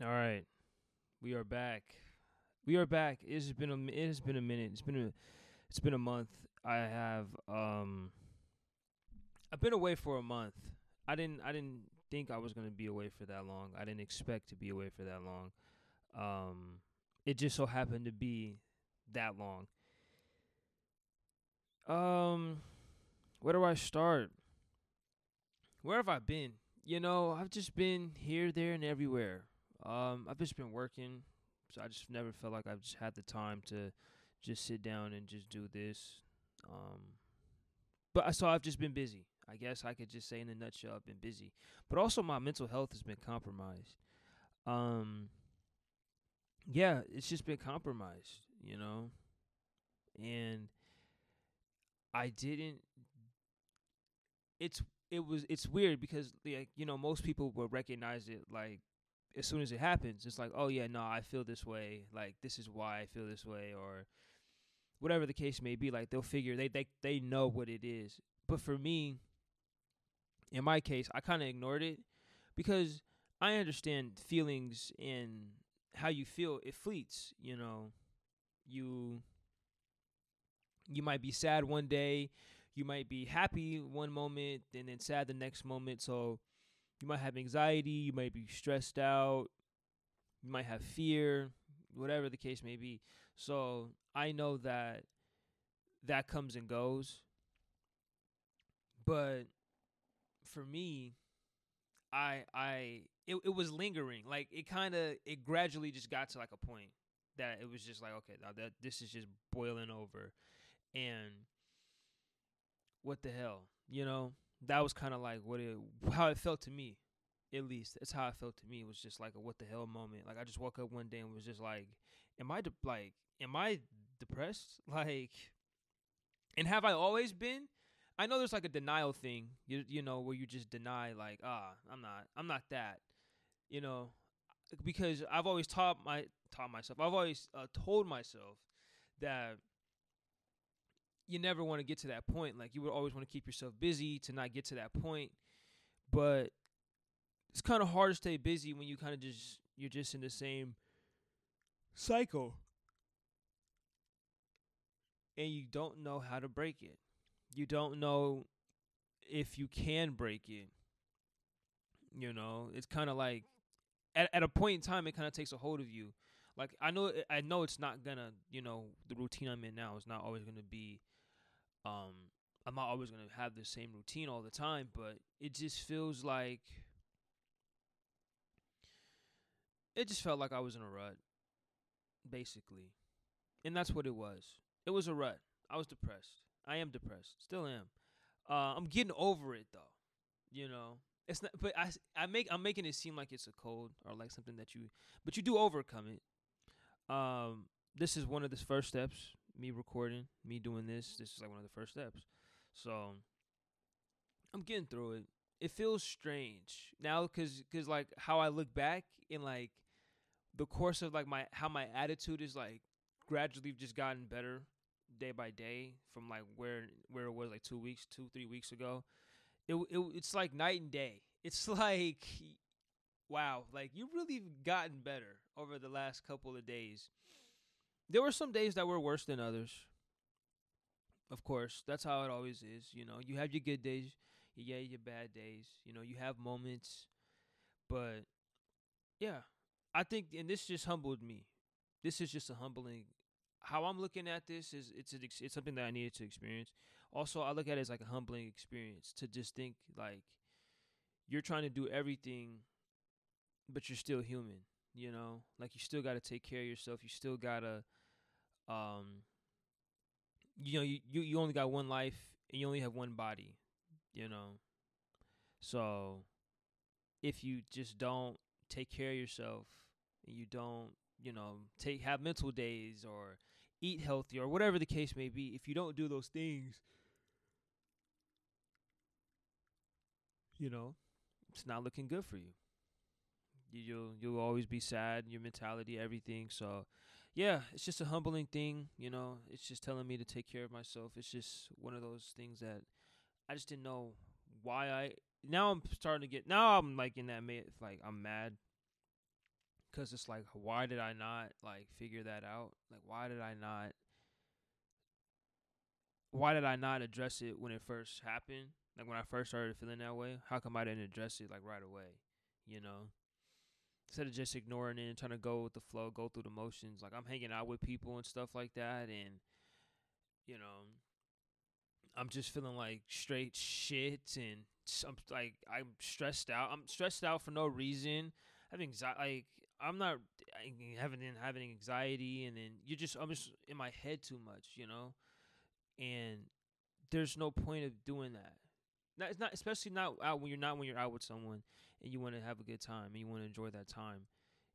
All right, we are back. We are back. It has been a it has been a minute. It's been a it's been a month. I have um I've been away for a month. I didn't I didn't think I was gonna be away for that long. I didn't expect to be away for that long. Um, it just so happened to be that long. Um, where do I start? Where have I been? You know, I've just been here, there, and everywhere. Um, I've just been working, so I just never felt like I've just had the time to just sit down and just do this. Um, but I so I've just been busy. I guess I could just say in a nutshell, I've been busy. But also, my mental health has been compromised. Um, yeah, it's just been compromised, you know, and I didn't. It's it was it's weird because like you know most people will recognize it like as soon as it happens. It's like oh yeah no I feel this way like this is why I feel this way or whatever the case may be. Like they'll figure they they they know what it is. But for me, in my case, I kind of ignored it because I understand feelings and how you feel. It fleets, you know. You you might be sad one day, you might be happy one moment, and then sad the next moment. So you might have anxiety, you might be stressed out, you might have fear, whatever the case may be. So I know that that comes and goes. But for me, I I it it was lingering. Like it kind of it gradually just got to like a point that it was just like okay, now that this is just boiling over and what the hell, you know? That was kind of like what it how it felt to me. At least that's how it felt to me. It was just like a what the hell moment. Like I just woke up one day and was just like, am I de- like am I depressed? Like and have I always been? I know there's like a denial thing, you you know, where you just deny like, ah, I'm not, I'm not that, you know, because I've always taught my taught myself, I've always uh, told myself that you never want to get to that point. Like you would always want to keep yourself busy to not get to that point, but it's kind of hard to stay busy when you kind of just you're just in the same cycle and you don't know how to break it you don't know if you can break it. You know, it's kind of like at at a point in time, it kind of takes a hold of you. Like I know, I know it's not gonna, you know, the routine I'm in now is not always gonna be. Um, I'm not always gonna have the same routine all the time, but it just feels like. It just felt like I was in a rut, basically, and that's what it was. It was a rut. I was depressed. I am depressed. Still am. Uh, I'm getting over it though. You know, it's not. But I, I make I'm making it seem like it's a cold or like something that you, but you do overcome it. Um, this is one of the first steps. Me recording, me doing this. This is like one of the first steps. So I'm getting through it. It feels strange now, cause, cause like how I look back in like the course of like my how my attitude is like gradually just gotten better day by day from like where where it was like two weeks, two three weeks ago. It it it's like night and day. It's like wow, like you've really gotten better over the last couple of days. There were some days that were worse than others. Of course, that's how it always is. You know, you have your good days, get your bad days. You know, you have moments, but yeah, I think, and this just humbled me. This is just a humbling how I'm looking at this is it's an it's something that I needed to experience. Also, I look at it as like a humbling experience to just think like you're trying to do everything, but you're still human. You know, like you still got to take care of yourself. You still gotta, um, you know, you, you you only got one life and you only have one body. You know, so if you just don't take care of yourself and you don't you know take have mental days or eat healthy or whatever the case may be if you don't do those things you know it's not looking good for you you, you'll you'll always be sad your mentality everything so yeah it's just a humbling thing you know it's just telling me to take care of myself it's just one of those things that i just didn't know why i now i'm starting to get now i'm like in that ma- like i'm mad because it's like why did I not like figure that out? Like why did I not why did I not address it when it first happened? Like when I first started feeling that way, how come I didn't address it like right away? You know, instead of just ignoring it and trying to go with the flow, go through the motions. Like I'm hanging out with people and stuff like that, and you know, I'm just feeling like straight shit, and I'm like I'm stressed out. I'm stressed out for no reason. Having anxiety, like I'm not having having anxiety, and then you're just I'm just in my head too much, you know and there's no point of doing that. Not, it's not especially not out when you're not when you're out with someone and you want to have a good time and you want to enjoy that time.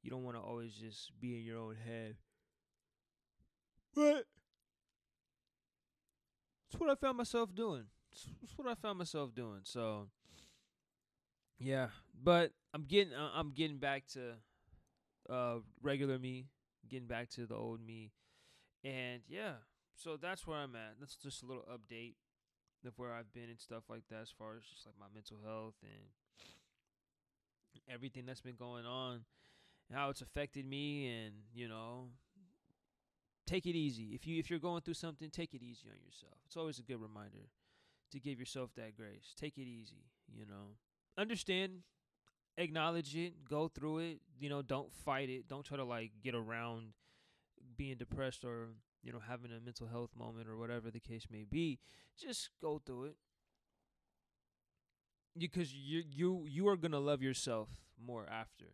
You don't want to always just be in your own head. But that's what I found myself doing. That's what I found myself doing. So yeah, but I'm getting I'm getting back to uh regular me, getting back to the old me. And yeah, so that's where I'm at. That's just a little update of where I've been and stuff like that, as far as just like my mental health and everything that's been going on, and how it's affected me, and you know, take it easy. If you if you're going through something, take it easy on yourself. It's always a good reminder to give yourself that grace. Take it easy. You know, understand, acknowledge it, go through it. You know, don't fight it. Don't try to like get around being depressed or you know, having a mental health moment or whatever the case may be, just go through it. Because you you you are gonna love yourself more after.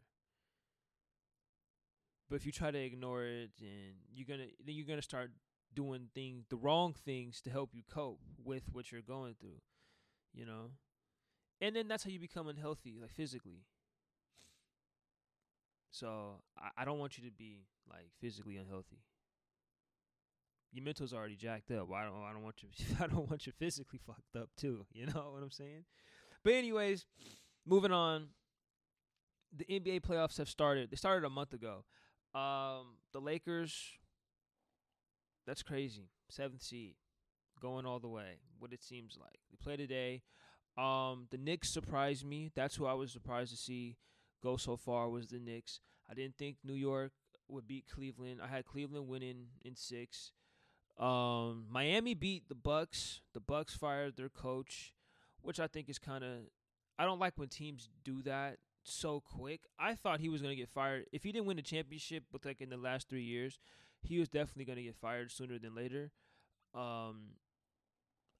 But if you try to ignore it, and you're gonna then you're gonna start doing things the wrong things to help you cope with what you're going through, you know. And then that's how you become unhealthy, like physically. So I, I don't want you to be like physically unhealthy your mental's already jacked up. Well, I don't I don't want you I don't want you physically fucked up too. You know what I'm saying? But anyways, moving on. The NBA playoffs have started. They started a month ago. Um, the Lakers. That's crazy. Seventh seed, going all the way. What it seems like. They play today. Um, the Knicks surprised me. That's who I was surprised to see go so far was the Knicks. I didn't think New York would beat Cleveland. I had Cleveland winning in six. Um, Miami beat the Bucks. The Bucks fired their coach, which I think is kind of. I don't like when teams do that so quick. I thought he was gonna get fired if he didn't win the championship, but like in the last three years, he was definitely gonna get fired sooner than later. Um,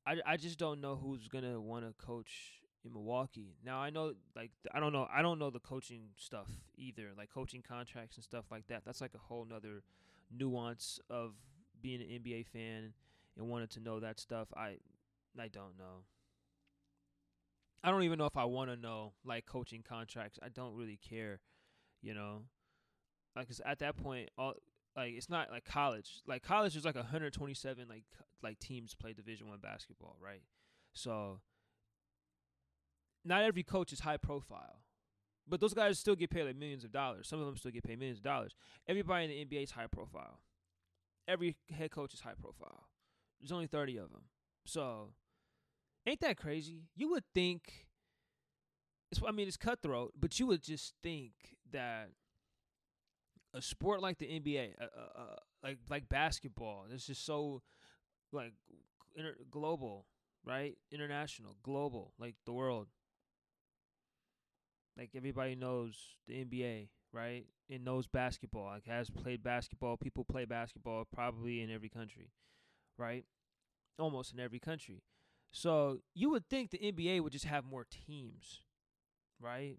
I I just don't know who's gonna want to coach in Milwaukee. Now I know like I don't know I don't know the coaching stuff either, like coaching contracts and stuff like that. That's like a whole nother nuance of being an NBA fan and wanted to know that stuff, I I don't know. I don't even know if I want to know like coaching contracts. I don't really care, you know. Like cause at that point, all like it's not like college. Like college is like 127 like like teams play Division One basketball, right? So not every coach is high profile. But those guys still get paid like millions of dollars. Some of them still get paid millions of dollars. Everybody in the NBA is high profile every head coach is high profile. There's only 30 of them. So, ain't that crazy? You would think it's I mean it's cutthroat, but you would just think that a sport like the NBA, uh, uh, uh, like like basketball, it's just so like inter- global, right? International, global, like the world. Like everybody knows the NBA, right? And knows basketball, like has played basketball. People play basketball probably in every country, right? Almost in every country. So you would think the NBA would just have more teams, right?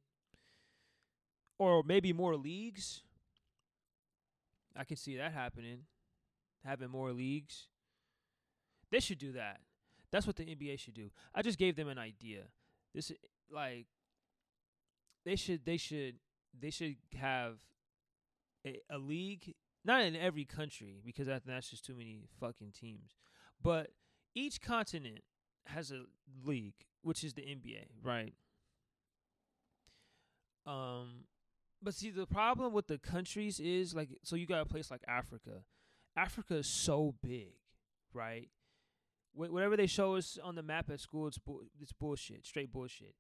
Or maybe more leagues. I can see that happening. Having more leagues. They should do that. That's what the NBA should do. I just gave them an idea. This like they should they should they should have a, a league, not in every country because that, that's just too many fucking teams, but each continent has a league, which is the NBA, right? Um, but see, the problem with the countries is like, so you got a place like Africa. Africa is so big, right? Wh- whatever they show us on the map at school, it's bu- it's bullshit, straight bullshit.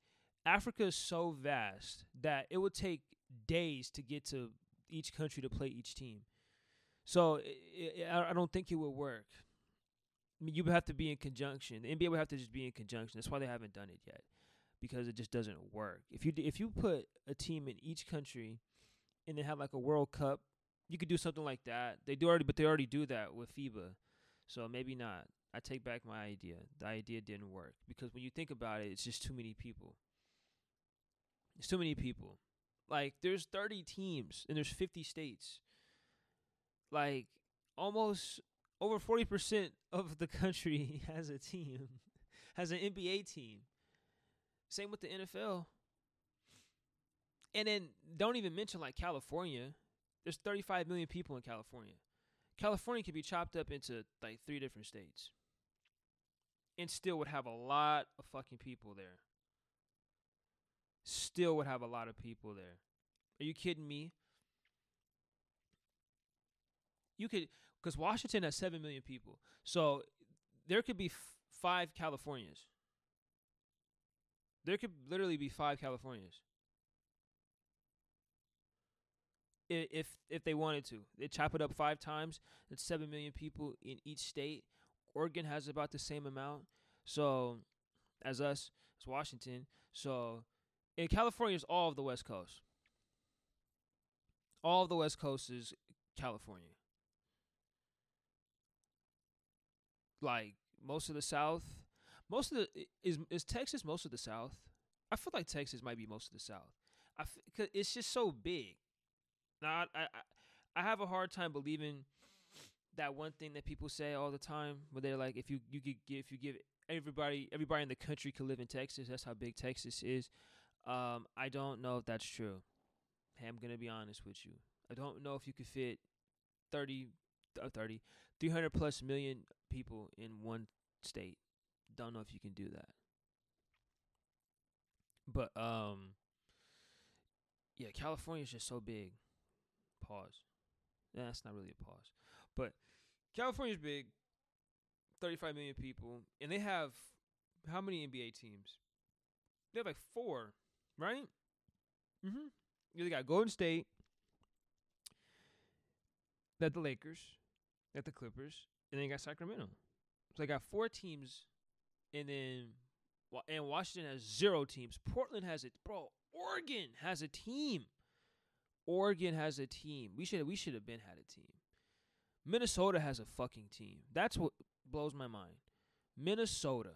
Africa is so vast that it would take days to get to each country to play each team. So i i I don't think it would work. You would have to be in conjunction. The NBA would have to just be in conjunction. That's why they haven't done it yet, because it just doesn't work. If you if you put a team in each country, and then have like a World Cup, you could do something like that. They do already, but they already do that with FIBA, so maybe not. I take back my idea. The idea didn't work because when you think about it, it's just too many people. It's too many people. Like there's 30 teams and there's 50 states. Like almost over 40% of the country has a team, has an NBA team. Same with the NFL. And then don't even mention like California. There's 35 million people in California. California could be chopped up into like three different states and still would have a lot of fucking people there. Still would have a lot of people there. Are you kidding me? You could, because Washington has 7 million people. So there could be f- five Californias. There could literally be five Californias. If if they wanted to, they chop it up five times. That's seven million people in each state. Oregon has about the same amount. So, as us, as Washington. So, in California is all of the West Coast. All of the West Coast is California. Like most of the South, most of the is is Texas most of the South. I feel like Texas might be most of the South. I f- cause it's just so big. Now I, I I have a hard time believing that one thing that people say all the time, where they're like, if you you could give, if you give everybody everybody in the country could live in Texas, that's how big Texas is. Um, I don't know if that's true. Hey, I'm gonna be honest with you. I don't know if you could fit 30, uh, 30 300 plus million people in one state. Don't know if you can do that. But um, yeah, California is just so big. Pause. That's not really a pause. But California's big, 35 million people, and they have how many NBA teams? They have like four, right? Mm-hmm. They got Golden State, got the Lakers, got the Clippers, and then they got Sacramento. So they got four teams, and then and Washington has zero teams. Portland has it, bro. Oregon has a team. Oregon has a team. We should we should have been had a team. Minnesota has a fucking team. That's what blows my mind. Minnesota.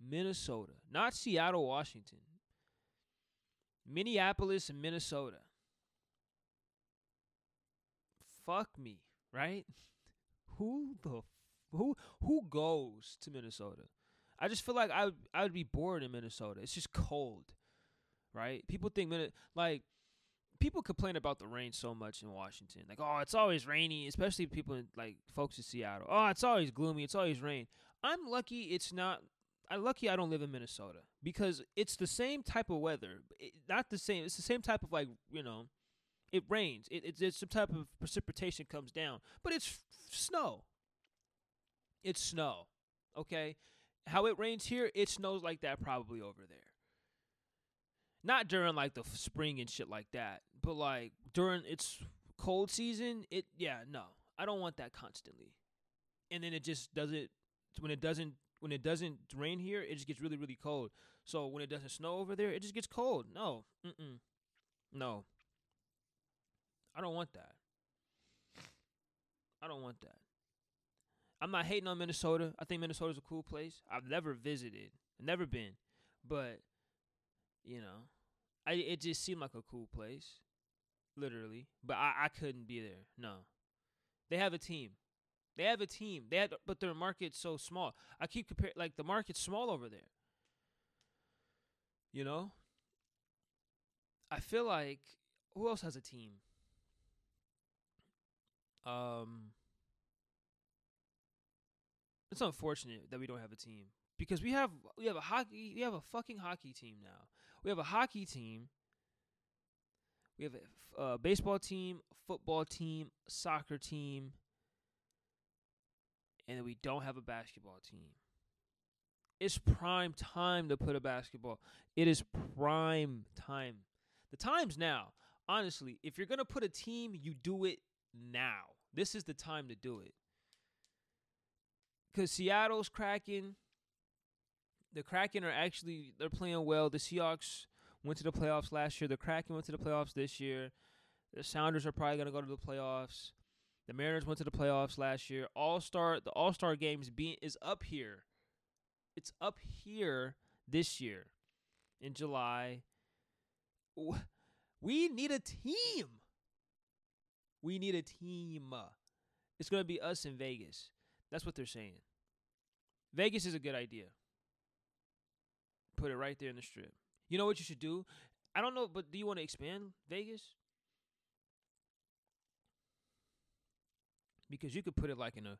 Minnesota. Not Seattle, Washington. Minneapolis and Minnesota. Fuck me, right? Who the who who goes to Minnesota? I just feel like I would, I would be bored in Minnesota. It's just cold, right? People think like people complain about the rain so much in Washington. Like, oh, it's always rainy, especially people in, like folks in Seattle. Oh, it's always gloomy. It's always rain. I'm lucky it's not. I'm lucky I don't live in Minnesota because it's the same type of weather. It, not the same. It's the same type of like you know, it rains. It, it's, some type of precipitation comes down, but it's f- snow. It's snow. Okay, how it rains here, it snows like that probably over there. Not during like the spring and shit like that, but like during its cold season, it yeah, no. I don't want that constantly. And then it just doesn't when it doesn't when it doesn't rain here, it just gets really really cold. So when it doesn't snow over there, it just gets cold. No. Mm-mm. No. I don't want that. I don't want that. I'm not hating on Minnesota. I think Minnesota's a cool place. I've never visited, never been, but you know, I it just seemed like a cool place, literally. But I I couldn't be there. No, they have a team. They have a team. They had, but their market's so small. I keep comparing like the market's small over there. You know. I feel like who else has a team? Um it's unfortunate that we don't have a team because we have we have a hockey we have a fucking hockey team now. We have a hockey team. We have a uh, baseball team, football team, soccer team, and we don't have a basketball team. It's prime time to put a basketball. It is prime time. The time's now. honestly, if you're gonna put a team, you do it now. This is the time to do it. Cause Seattle's cracking. The Kraken are actually they're playing well. The Seahawks went to the playoffs last year. The Kraken went to the playoffs this year. The Sounders are probably gonna go to the playoffs. The Mariners went to the playoffs last year. All Star the All Star games being is up here. It's up here this year in July. We need a team. We need a team. It's gonna be us in Vegas. That's what they're saying. Vegas is a good idea. Put it right there in the strip. You know what you should do? I don't know, but do you want to expand Vegas? Because you could put it like in a,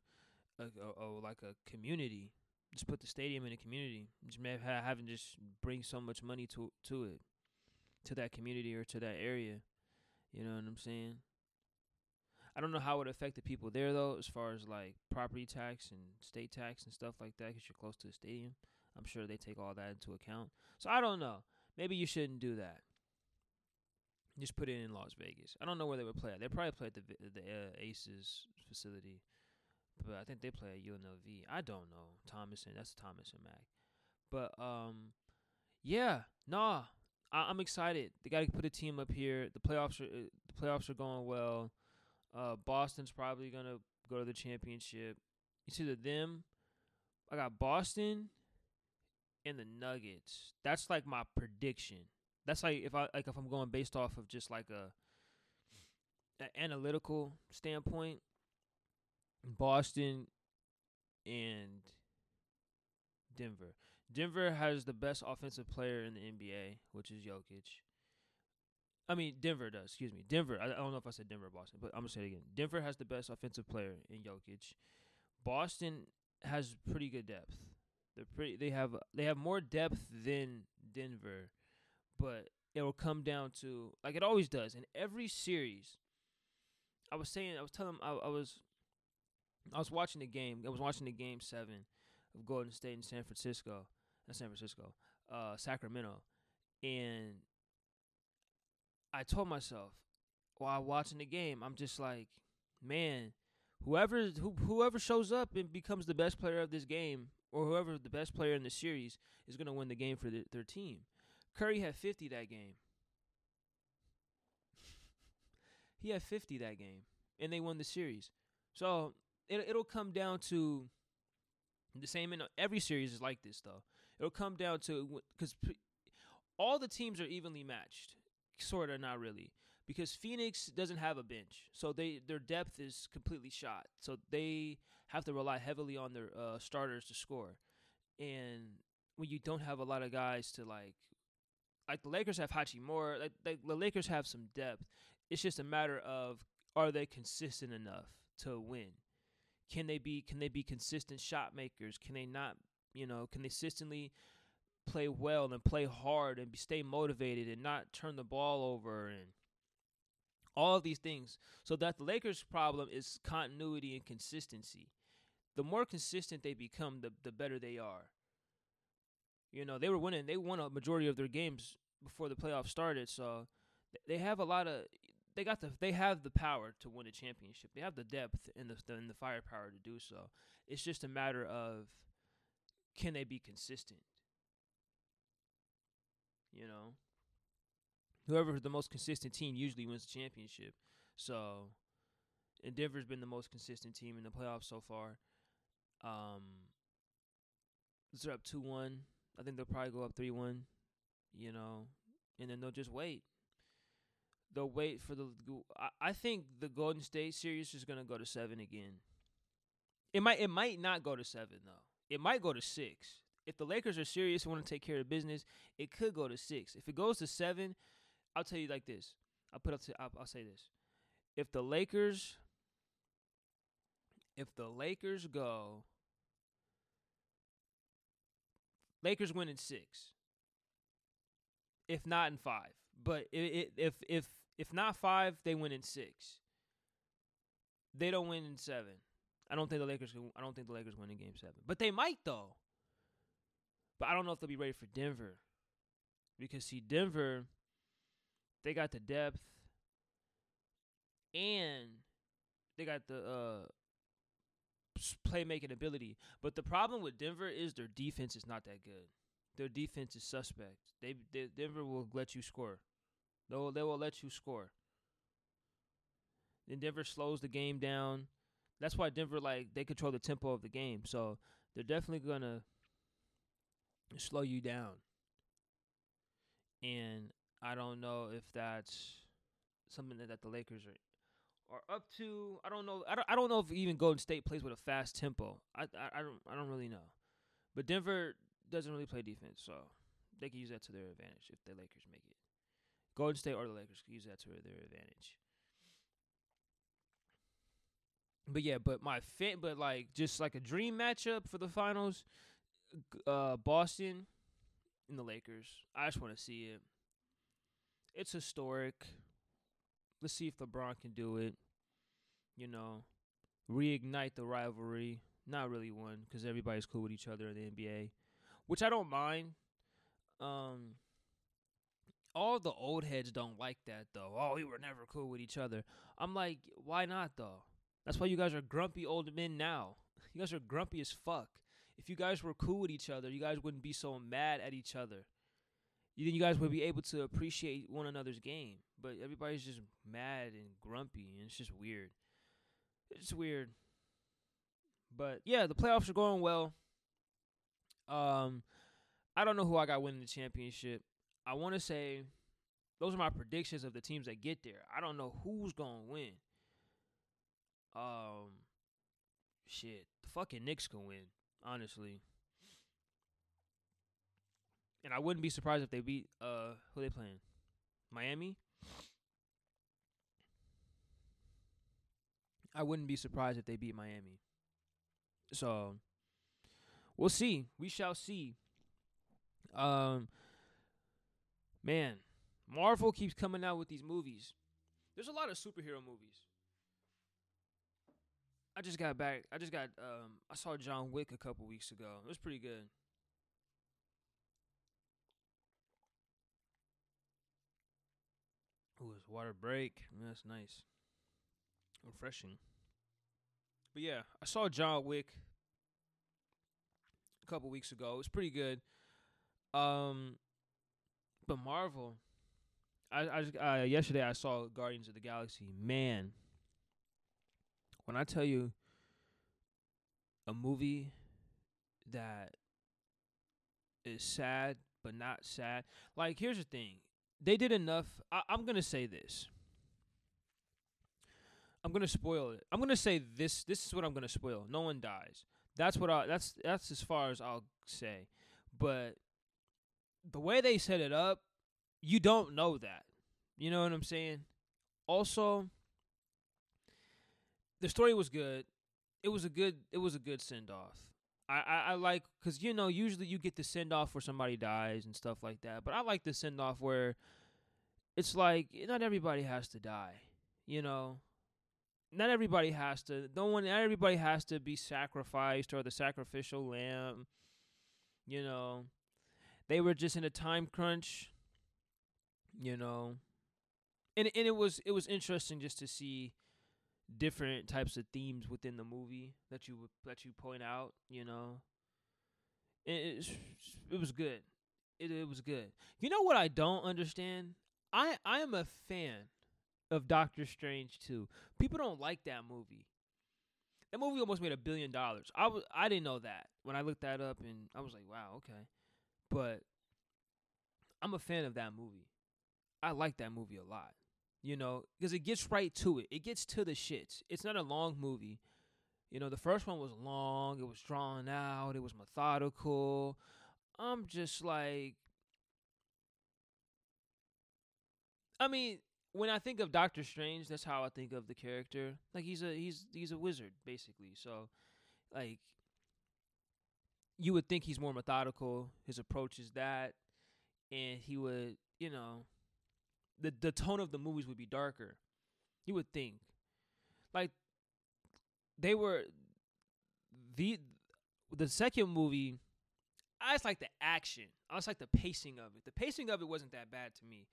a, a, a like a community. Just put the stadium in a community. Just have, having just bring so much money to to it, to that community or to that area. You know what I'm saying? I don't know how it would affect the people there though, as far as like property tax and state tax and stuff like that, because you're close to the stadium. I'm sure they take all that into account. So I don't know. Maybe you shouldn't do that. Just put it in Las Vegas. I don't know where they would play at. They probably play at the the uh, Aces facility, but I think they play at UNLV. I don't know. Thomas and that's Thomas and Mack. But um, yeah, nah. I, am excited. They got to put a team up here. The playoffs are uh, the playoffs are going well. Uh, Boston's probably gonna go to the championship. It's either them. I got Boston and the Nuggets. That's like my prediction. That's like if I like if I'm going based off of just like a an analytical standpoint. Boston and Denver. Denver has the best offensive player in the NBA, which is Jokic. I mean, Denver does. Excuse me, Denver. I, I don't know if I said Denver or Boston, but I'm gonna say it again. Denver has the best offensive player in Jokic. Boston has pretty good depth. They're pretty. They have they have more depth than Denver, but it will come down to like it always does in every series. I was saying, I was telling, I, I was, I was watching the game. I was watching the game seven of Golden State and San Francisco, not San Francisco, uh, Sacramento, and I told myself while watching the game, I'm just like, man, whoever who, whoever shows up and becomes the best player of this game, or whoever the best player in the series is gonna win the game for the, their team. Curry had 50 that game. he had 50 that game, and they won the series. So it it'll come down to the same in every series is like this though. It'll come down to because all the teams are evenly matched sort of not really because Phoenix doesn't have a bench, so they their depth is completely shot. So they have to rely heavily on their uh, starters to score, and when you don't have a lot of guys to like, like the Lakers have Hachimura, like, like the Lakers have some depth. It's just a matter of are they consistent enough to win? Can they be can they be consistent shot makers? Can they not? You know, can they consistently play well and play hard and stay motivated and not turn the ball over and all of these things. So that the Lakers' problem is continuity and consistency. The more consistent they become, the the better they are. You know, they were winning. They won a majority of their games before the playoffs started, so they have a lot of they got the they have the power to win a championship. They have the depth and the and the firepower to do so. It's just a matter of can they be consistent? You know, whoever's the most consistent team usually wins the championship. So, and Denver's been the most consistent team in the playoffs so far. Um, they're up two one. I think they'll probably go up three one. You know, and then they'll just wait. They'll wait for the. I, I think the Golden State series is gonna go to seven again. It might. It might not go to seven though. It might go to six if the Lakers are serious and want to take care of business, it could go to six. If it goes to seven, I'll tell you like this. I'll put up to I'll, I'll say this. If the Lakers if the Lakers go Lakers win in 6. If not in 5. But if if if if not 5, they win in 6. They don't win in 7. I don't think the Lakers can, I don't think the Lakers win in game 7. But they might though. But I don't know if they'll be ready for Denver. Because see, Denver, they got the depth. and they got the uh playmaking ability. But the problem with Denver is their defense is not that good. Their defense is suspect. They, they Denver will let you score. They will, they will let you score. Then Denver slows the game down. That's why Denver like they control the tempo of the game. So they're definitely gonna slow you down. And I don't know if that's something that, that the Lakers are are up to. I don't know. I don't. I don't know if even Golden State plays with a fast tempo. I, I, I don't. I don't really know. But Denver doesn't really play defense, so they can use that to their advantage if the Lakers make it. Golden State or the Lakers can use that to their advantage. But yeah, but my fan, but like just like a dream matchup for the finals, uh, Boston and the Lakers. I just want to see it. It's historic. Let's see if LeBron can do it. You know, reignite the rivalry. Not really one because everybody's cool with each other in the NBA, which I don't mind. Um, all the old heads don't like that though. Oh, we were never cool with each other. I'm like, why not though? That's why you guys are grumpy old men now. You guys are grumpy as fuck. If you guys were cool with each other, you guys wouldn't be so mad at each other. You, Then you guys would be able to appreciate one another's game. But everybody's just mad and grumpy, and it's just weird. It's weird. But yeah, the playoffs are going well. Um, I don't know who I got winning the championship. I want to say those are my predictions of the teams that get there. I don't know who's gonna win. Um, shit, the fucking Knicks can win, honestly. And I wouldn't be surprised if they beat uh who they playing, Miami. I wouldn't be surprised if they beat Miami. So we'll see. We shall see. Um man, Marvel keeps coming out with these movies. There's a lot of superhero movies. I just got back. I just got um I saw John Wick a couple weeks ago. It was pretty good. Ooh, it's water break. That's nice. Refreshing. But yeah, I saw John Wick a couple weeks ago. It was pretty good. Um but Marvel I I just, uh, yesterday I saw Guardians of the Galaxy. Man, when I tell you a movie that is sad but not sad, like here's the thing. They did enough. I, I'm gonna say this. I'm gonna spoil it. I'm gonna say this. This is what I'm gonna spoil. No one dies. That's what I. That's that's as far as I'll say. But the way they set it up, you don't know that. You know what I'm saying? Also, the story was good. It was a good. It was a good send off. I, I, I like because you know usually you get the send off where somebody dies and stuff like that, but I like the send off where it's like not everybody has to die. You know, not everybody has to. No one. Not everybody has to be sacrificed or the sacrificial lamb. You know, they were just in a time crunch. You know, and and it was it was interesting just to see different types of themes within the movie that you that you point out. You know, it it, was good. It it was good. You know what I don't understand? I I am a fan of Doctor Strange too. People don't like that movie. That movie almost made a billion dollars. I was I didn't know that when I looked that up, and I was like, wow, okay. But I'm a fan of that movie. I like that movie a lot. You know, because it gets right to it. It gets to the shits. It's not a long movie. You know, the first one was long. It was drawn out. It was methodical. I'm just like, I mean, when I think of Doctor Strange, that's how I think of the character. Like he's a he's he's a wizard basically. So, like, you would think he's more methodical. His approach is that, and he would, you know, the the tone of the movies would be darker. You would think, like, they were the the second movie. I just like the action. I just like the pacing of it. The pacing of it wasn't that bad to me.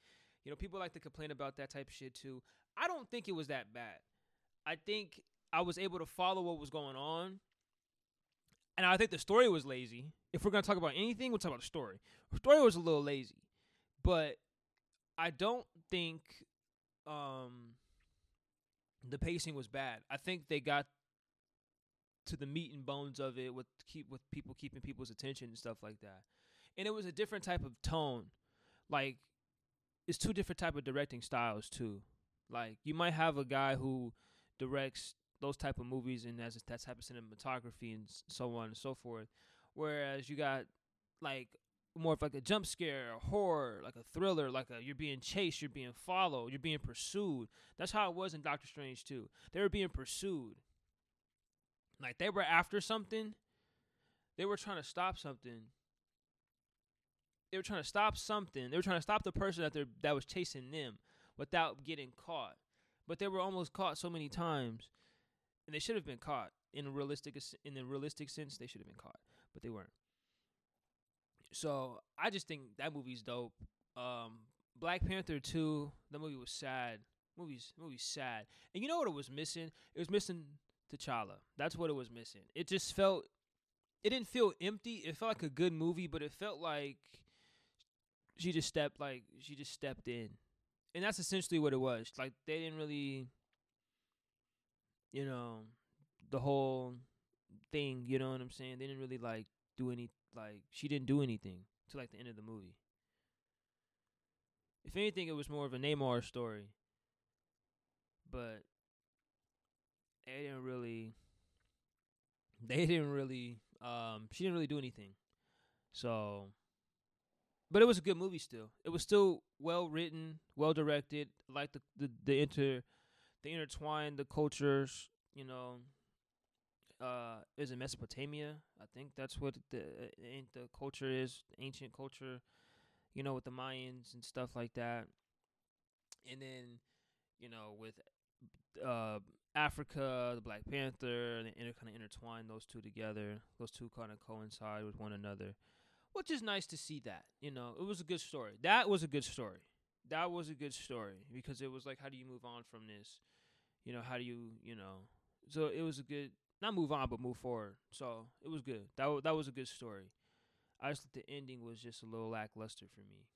You know, people like to complain about that type of shit too. I don't think it was that bad. I think I was able to follow what was going on. And I think the story was lazy. If we're gonna talk about anything, we'll talk about the story. The story was a little lazy, but I don't think um, the pacing was bad. I think they got to the meat and bones of it with keep with people keeping people's attention and stuff like that. And it was a different type of tone. Like it's two different type of directing styles too. Like you might have a guy who directs those type of movies and has that type of cinematography and so on and so forth. Whereas you got like more of like a jump scare, a horror, like a thriller, like a you're being chased, you're being followed, you're being pursued. That's how it was in Doctor Strange too. They were being pursued. Like they were after something. They were trying to stop something. They were trying to stop something. They were trying to stop the person that they that was chasing them without getting caught. But they were almost caught so many times, and they should have been caught in a realistic in a realistic sense. They should have been caught, but they weren't. So I just think that movie's dope. Um, Black Panther two, the movie was sad. Movies, movie's sad. And you know what it was missing? It was missing T'Challa. That's what it was missing. It just felt. It didn't feel empty. It felt like a good movie, but it felt like she just stepped like she just stepped in, and that's essentially what it was. Like they didn't really, you know, the whole thing. You know what I'm saying? They didn't really like do any like she didn't do anything to like the end of the movie. If anything, it was more of a Namor story. But they didn't really. They didn't really. Um, she didn't really do anything. So. But it was a good movie still. It was still well written, well directed. Like the the the inter, the intertwined the cultures. You know, uh is in Mesopotamia. I think that's what the uh, the culture is, ancient culture, you know, with the Mayans and stuff like that. And then, you know, with uh Africa, the Black Panther, and inter- kind of intertwine those two together. Those two kind of coincide with one another, which is nice to see that. You know, it was a good story. That was a good story. That was a good story because it was like, how do you move on from this? You know, how do you, you know? So it was a good not move on, but move forward. So it was good. That w- that was a good story. I just the ending was just a little lackluster for me.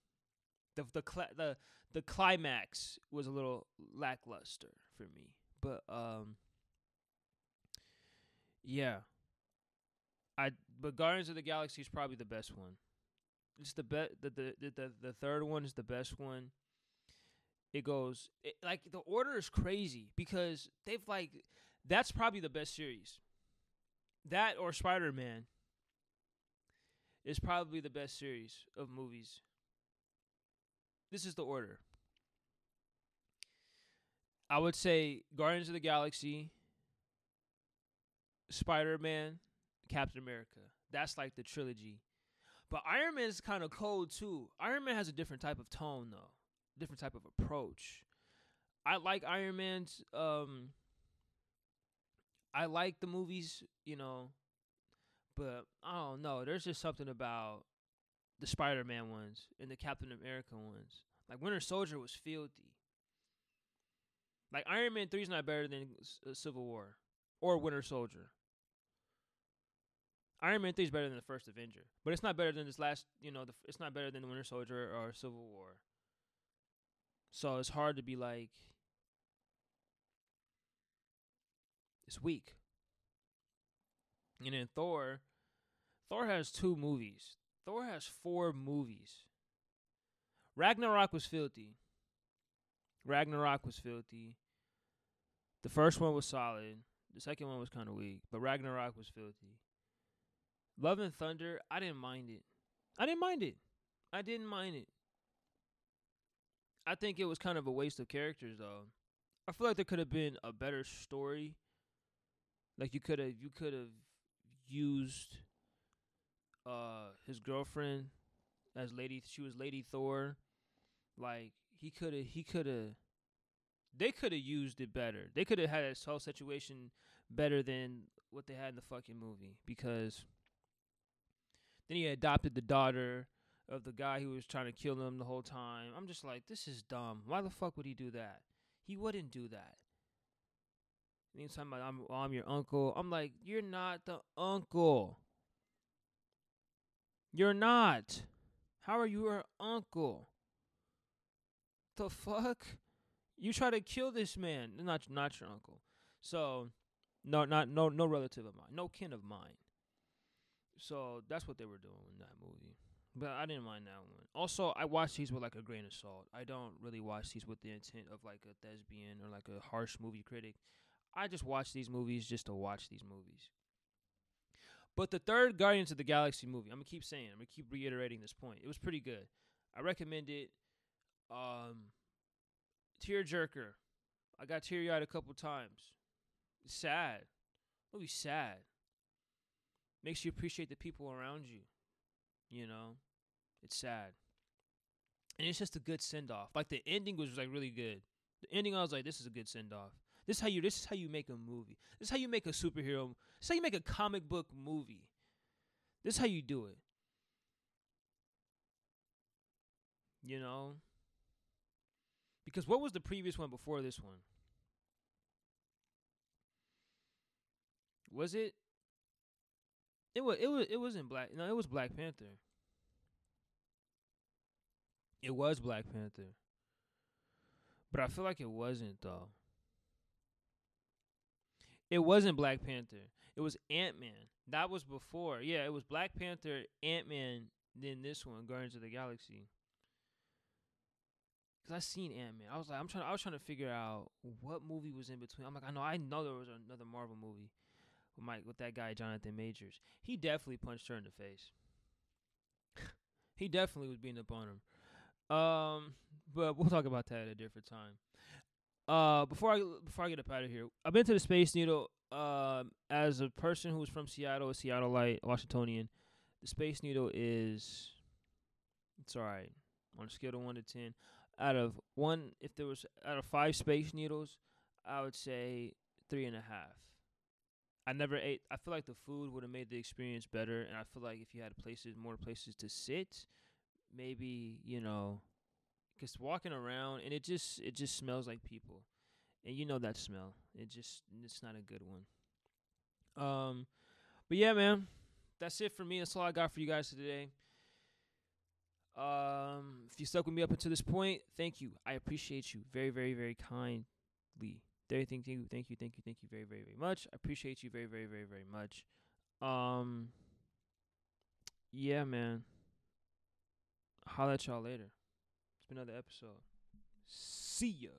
The the cl- the the climax was a little lackluster for me. But um yeah. I but Guardians of the Galaxy is probably the best one. It's the be- the, the the the the third one is the best one. It goes it, like the order is crazy because they've like that's probably the best series. That or Spider Man is probably the best series of movies. This is the order. I would say Guardians of the Galaxy, Spider Man, Captain America. That's like the trilogy. But Iron Man is kind of cold too. Iron Man has a different type of tone though, different type of approach. I like Iron Man's um I like the movies, you know, but I don't know. There's just something about the Spider-Man ones and the Captain America ones. Like Winter Soldier was filthy. Like Iron Man 3 is not better than uh, Civil War or Winter Soldier. Iron Man 3 is better than the first Avenger, but it's not better than this last, you know, the, it's not better than Winter Soldier or Civil War. So it's hard to be like it's weak. And in Thor, Thor has two movies. Thor has four movies. Ragnarok was filthy. Ragnarok was filthy. The first one was solid. The second one was kind of weak, but Ragnarok was filthy. Love and Thunder, I didn't mind it. I didn't mind it. I didn't mind it. I think it was kind of a waste of characters though. I feel like there could have been a better story like you could have you could have used uh his girlfriend as lady she was Lady Thor. Like he could have he could have they could have used it better. They could have had this whole situation better than what they had in the fucking movie because then he adopted the daughter of the guy who was trying to kill him the whole time. I'm just like, this is dumb. Why the fuck would he do that? He wouldn't do that. And he's talking about I'm, oh, I'm your uncle. I'm like, you're not the uncle. You're not. How are you her uncle? The fuck? You try to kill this man. Not not your uncle. So no not no no relative of mine. No kin of mine. So that's what they were doing in that movie. But I didn't mind that one. Also, I watch these with like a grain of salt. I don't really watch these with the intent of like a thespian or like a harsh movie critic. I just watch these movies just to watch these movies. But the third Guardians of the Galaxy movie, I'm gonna keep saying, I'm gonna keep reiterating this point. It was pretty good. I recommend it. Um, tearjerker. I got teary eyed a couple times. It's sad. Movie sad. Makes you appreciate the people around you. You know, it's sad. And it's just a good send off. Like the ending was like really good. The ending, I was like, this is a good send off. This is how you. This is how you make a movie. This is how you make a superhero. This is how you make a comic book movie. This is how you do it. You know. Because what was the previous one before this one? Was it? It was. It was. It wasn't Black. No, it was Black Panther. It was Black Panther. But I feel like it wasn't though. It wasn't Black Panther. It was Ant Man. That was before. Yeah, it was Black Panther, Ant Man, then this one, Guardians of the Galaxy. Cause I seen Ant Man. I was like, I'm trying. I was trying to figure out what movie was in between. I'm like, I know, I know there was another Marvel movie with Mike with that guy Jonathan Majors. He definitely punched her in the face. he definitely was beating up on him. Um, but we'll talk about that at a different time. Uh, before I before I get up out of here, I've been to the Space Needle. Um, as a person who's from Seattle, a Seattleite, Washingtonian, the Space Needle is it's all right on a scale of one to ten. Out of one, if there was out of five Space Needles, I would say three and a half. I never ate. I feel like the food would have made the experience better, and I feel like if you had places, more places to sit, maybe you know Cause walking around and it just it just smells like people, and you know that smell. It just it's not a good one. Um, but yeah, man, that's it for me. That's all I got for you guys today. Um, if you stuck with me up until this point, thank you. I appreciate you very, very, very kindly. Very thank you, thank you, thank you, thank you very, very, very much. I appreciate you very, very, very, very much. Um, yeah, man. Holla at y'all later another episode. See ya.